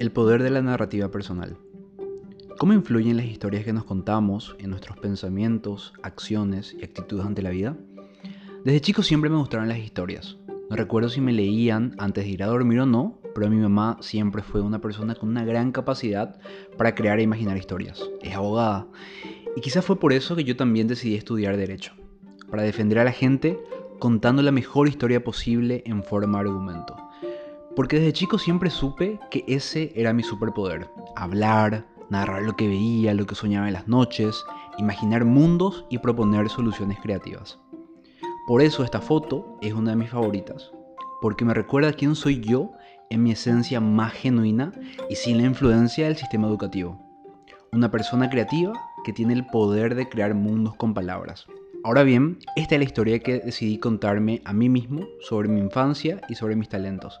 El poder de la narrativa personal. ¿Cómo influyen las historias que nos contamos en nuestros pensamientos, acciones y actitudes ante la vida? Desde chico siempre me gustaron las historias. No recuerdo si me leían antes de ir a dormir o no, pero mi mamá siempre fue una persona con una gran capacidad para crear e imaginar historias. Es abogada. Y quizás fue por eso que yo también decidí estudiar derecho, para defender a la gente contando la mejor historia posible en forma de argumento. Porque desde chico siempre supe que ese era mi superpoder. Hablar, narrar lo que veía, lo que soñaba en las noches, imaginar mundos y proponer soluciones creativas. Por eso esta foto es una de mis favoritas, porque me recuerda quién soy yo en mi esencia más genuina y sin la influencia del sistema educativo. Una persona creativa que tiene el poder de crear mundos con palabras. Ahora bien, esta es la historia que decidí contarme a mí mismo sobre mi infancia y sobre mis talentos.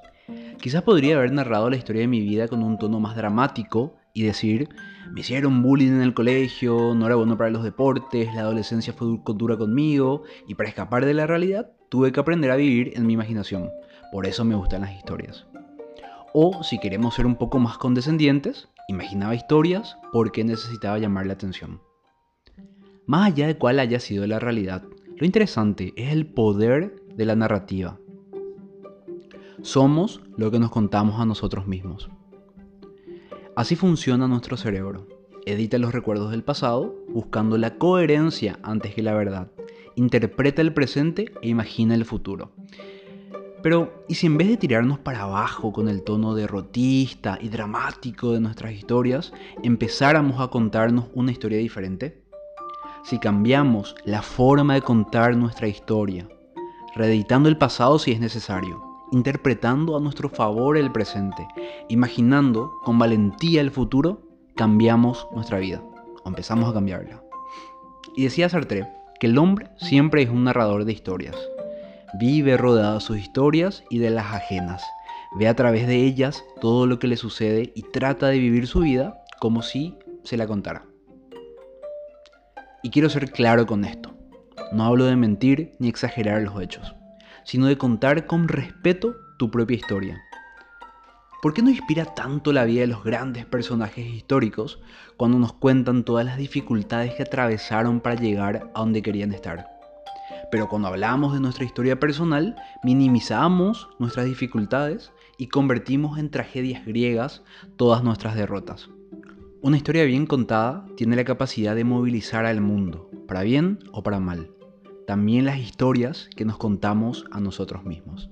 Quizás podría haber narrado la historia de mi vida con un tono más dramático y decir, me hicieron bullying en el colegio, no era bueno para los deportes, la adolescencia fue dura conmigo y para escapar de la realidad tuve que aprender a vivir en mi imaginación. Por eso me gustan las historias. O si queremos ser un poco más condescendientes, imaginaba historias porque necesitaba llamar la atención. Más allá de cuál haya sido la realidad, lo interesante es el poder de la narrativa. Somos lo que nos contamos a nosotros mismos. Así funciona nuestro cerebro. Edita los recuerdos del pasado buscando la coherencia antes que la verdad. Interpreta el presente e imagina el futuro. Pero, ¿y si en vez de tirarnos para abajo con el tono derrotista y dramático de nuestras historias, empezáramos a contarnos una historia diferente? si cambiamos la forma de contar nuestra historia, reeditando el pasado si es necesario, interpretando a nuestro favor el presente, imaginando con valentía el futuro, cambiamos nuestra vida, o empezamos a cambiarla. Y decía Sartre que el hombre siempre es un narrador de historias. Vive rodeado de sus historias y de las ajenas. Ve a través de ellas todo lo que le sucede y trata de vivir su vida como si se la contara. Y quiero ser claro con esto. No hablo de mentir ni exagerar los hechos, sino de contar con respeto tu propia historia. ¿Por qué no inspira tanto la vida de los grandes personajes históricos cuando nos cuentan todas las dificultades que atravesaron para llegar a donde querían estar? Pero cuando hablamos de nuestra historia personal, minimizamos nuestras dificultades y convertimos en tragedias griegas todas nuestras derrotas. Una historia bien contada tiene la capacidad de movilizar al mundo, para bien o para mal también las historias que nos contamos a nosotros mismos.